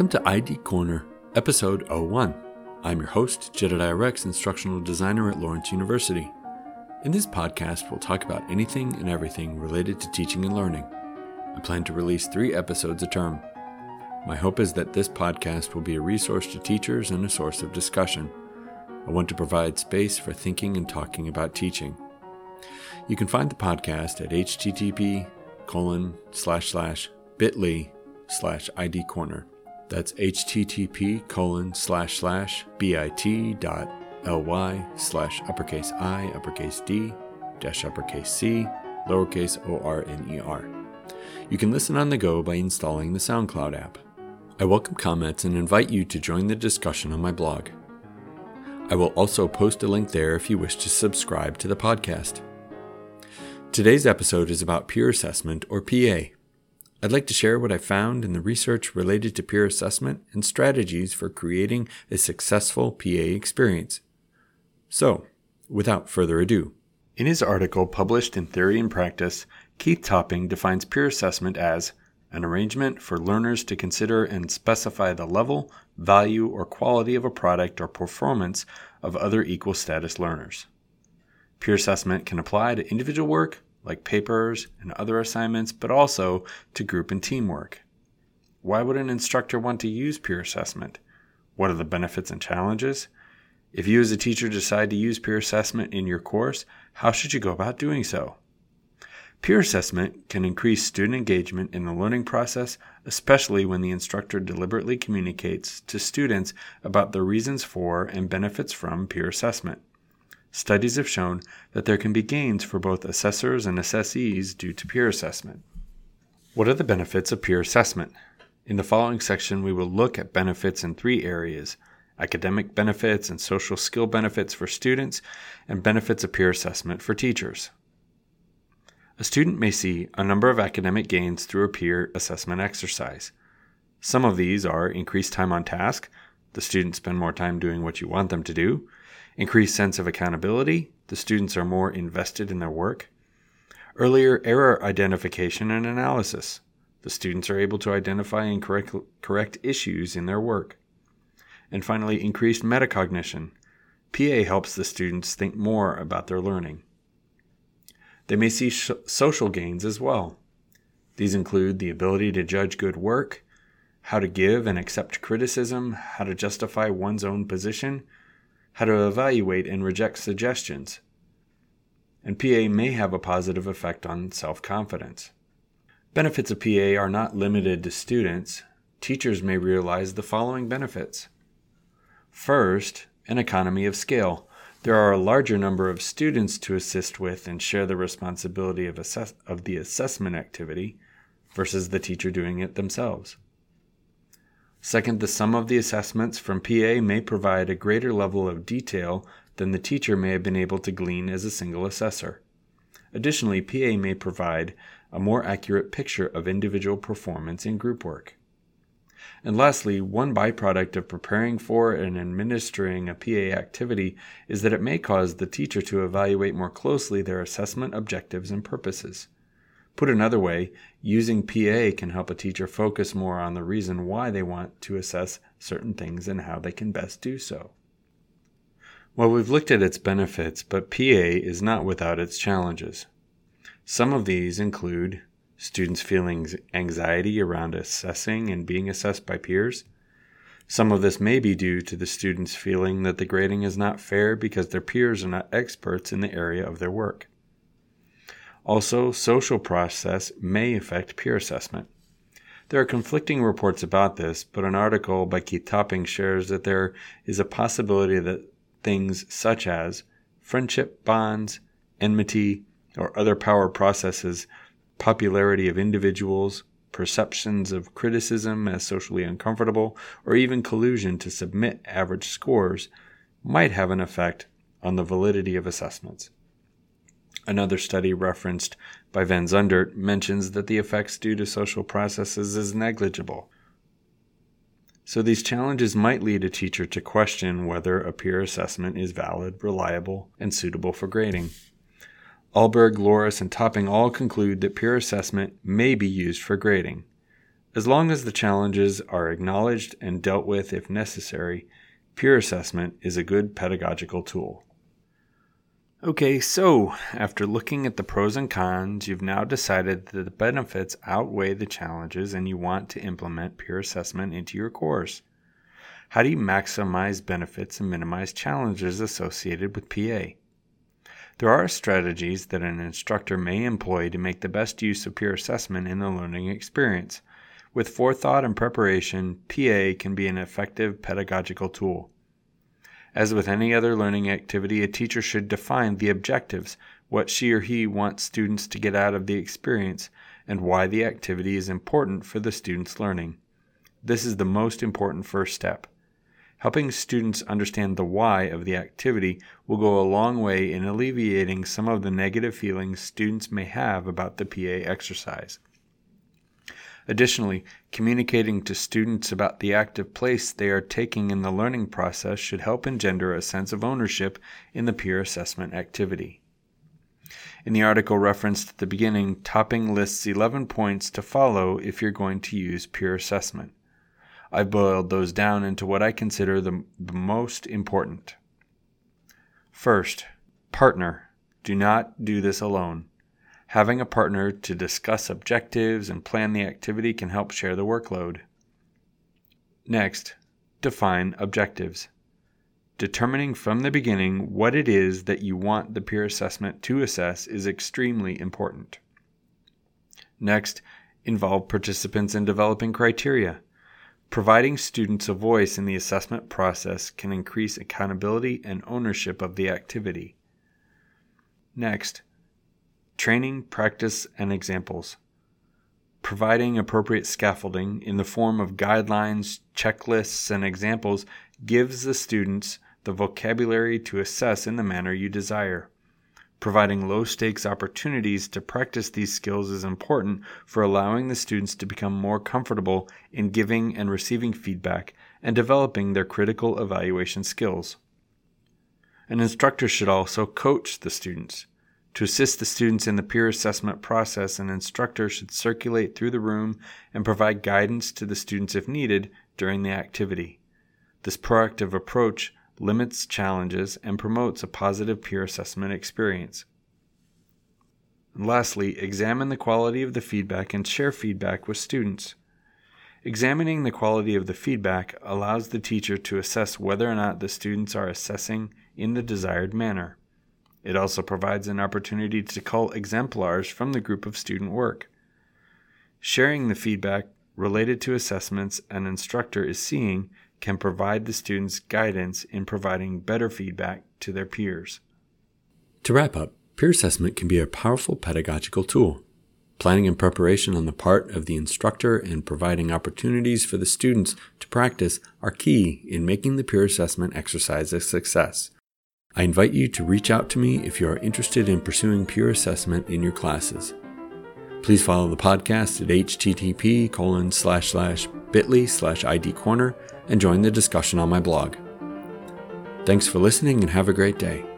Welcome to ID Corner, episode 01. I'm your host, Jedediah Rex, instructional designer at Lawrence University. In this podcast, we'll talk about anything and everything related to teaching and learning. I plan to release three episodes a term. My hope is that this podcast will be a resource to teachers and a source of discussion. I want to provide space for thinking and talking about teaching. You can find the podcast at http colon slash slash bit.ly slash ID corner. That's http colon slash slash bit dot ly slash uppercase i uppercase d dash uppercase c lowercase o r n e r. You can listen on the go by installing the SoundCloud app. I welcome comments and invite you to join the discussion on my blog. I will also post a link there if you wish to subscribe to the podcast. Today's episode is about peer assessment or PA. I'd like to share what I found in the research related to peer assessment and strategies for creating a successful PA experience. So, without further ado, in his article published in Theory and Practice, Keith Topping defines peer assessment as an arrangement for learners to consider and specify the level, value, or quality of a product or performance of other equal status learners. Peer assessment can apply to individual work, like papers and other assignments, but also to group and teamwork. Why would an instructor want to use peer assessment? What are the benefits and challenges? If you as a teacher decide to use peer assessment in your course, how should you go about doing so? Peer assessment can increase student engagement in the learning process, especially when the instructor deliberately communicates to students about the reasons for and benefits from peer assessment. Studies have shown that there can be gains for both assessors and assessees due to peer assessment. What are the benefits of peer assessment? In the following section, we will look at benefits in three areas academic benefits and social skill benefits for students, and benefits of peer assessment for teachers. A student may see a number of academic gains through a peer assessment exercise. Some of these are increased time on task, the students spend more time doing what you want them to do, increased sense of accountability, the students are more invested in their work, earlier error identification and analysis, the students are able to identify and correct, correct issues in their work, and finally, increased metacognition. PA helps the students think more about their learning. They may see sh- social gains as well. These include the ability to judge good work, how to give and accept criticism, how to justify one's own position, how to evaluate and reject suggestions. And PA may have a positive effect on self confidence. Benefits of PA are not limited to students. Teachers may realize the following benefits. First, an economy of scale. There are a larger number of students to assist with and share the responsibility of, assess- of the assessment activity versus the teacher doing it themselves. Second, the sum of the assessments from PA may provide a greater level of detail than the teacher may have been able to glean as a single assessor. Additionally, PA may provide a more accurate picture of individual performance in group work. And lastly, one byproduct of preparing for and administering a PA activity is that it may cause the teacher to evaluate more closely their assessment objectives and purposes. Put another way, using PA can help a teacher focus more on the reason why they want to assess certain things and how they can best do so. Well, we've looked at its benefits, but PA is not without its challenges. Some of these include students feeling anxiety around assessing and being assessed by peers. Some of this may be due to the students feeling that the grading is not fair because their peers are not experts in the area of their work. Also, social process may affect peer assessment. There are conflicting reports about this, but an article by Keith Topping shares that there is a possibility that things such as friendship bonds, enmity, or other power processes, popularity of individuals, perceptions of criticism as socially uncomfortable, or even collusion to submit average scores might have an effect on the validity of assessments. Another study referenced by Van Zundert mentions that the effects due to social processes is negligible. So these challenges might lead a teacher to question whether a peer assessment is valid, reliable, and suitable for grading. Ahlberg, Loris, and Topping all conclude that peer assessment may be used for grading. As long as the challenges are acknowledged and dealt with if necessary, peer assessment is a good pedagogical tool. Okay, so after looking at the pros and cons, you've now decided that the benefits outweigh the challenges and you want to implement peer assessment into your course. How do you maximize benefits and minimize challenges associated with PA? There are strategies that an instructor may employ to make the best use of peer assessment in the learning experience. With forethought and preparation, PA can be an effective pedagogical tool. As with any other learning activity, a teacher should define the objectives, what she or he wants students to get out of the experience, and why the activity is important for the student's learning. This is the most important first step. Helping students understand the why of the activity will go a long way in alleviating some of the negative feelings students may have about the PA exercise. Additionally, communicating to students about the active place they are taking in the learning process should help engender a sense of ownership in the peer assessment activity. In the article referenced at the beginning, Topping lists 11 points to follow if you're going to use peer assessment. I've boiled those down into what I consider the, the most important. First, partner. Do not do this alone. Having a partner to discuss objectives and plan the activity can help share the workload. Next, define objectives. Determining from the beginning what it is that you want the peer assessment to assess is extremely important. Next, involve participants in developing criteria. Providing students a voice in the assessment process can increase accountability and ownership of the activity. Next, training, practice, and examples. Providing appropriate scaffolding in the form of guidelines, checklists, and examples gives the students the vocabulary to assess in the manner you desire. Providing low stakes opportunities to practice these skills is important for allowing the students to become more comfortable in giving and receiving feedback and developing their critical evaluation skills. An instructor should also coach the students. To assist the students in the peer assessment process, an instructor should circulate through the room and provide guidance to the students if needed during the activity. This proactive approach limits challenges and promotes a positive peer assessment experience. And lastly, examine the quality of the feedback and share feedback with students. Examining the quality of the feedback allows the teacher to assess whether or not the students are assessing in the desired manner. It also provides an opportunity to cull exemplars from the group of student work. Sharing the feedback related to assessments an instructor is seeing can provide the students guidance in providing better feedback to their peers. To wrap up, peer assessment can be a powerful pedagogical tool. Planning and preparation on the part of the instructor and providing opportunities for the students to practice are key in making the peer assessment exercise a success. I invite you to reach out to me if you are interested in pursuing peer assessment in your classes. Please follow the podcast at http colon slash slash bit.ly slash idcorner and join the discussion on my blog. Thanks for listening and have a great day.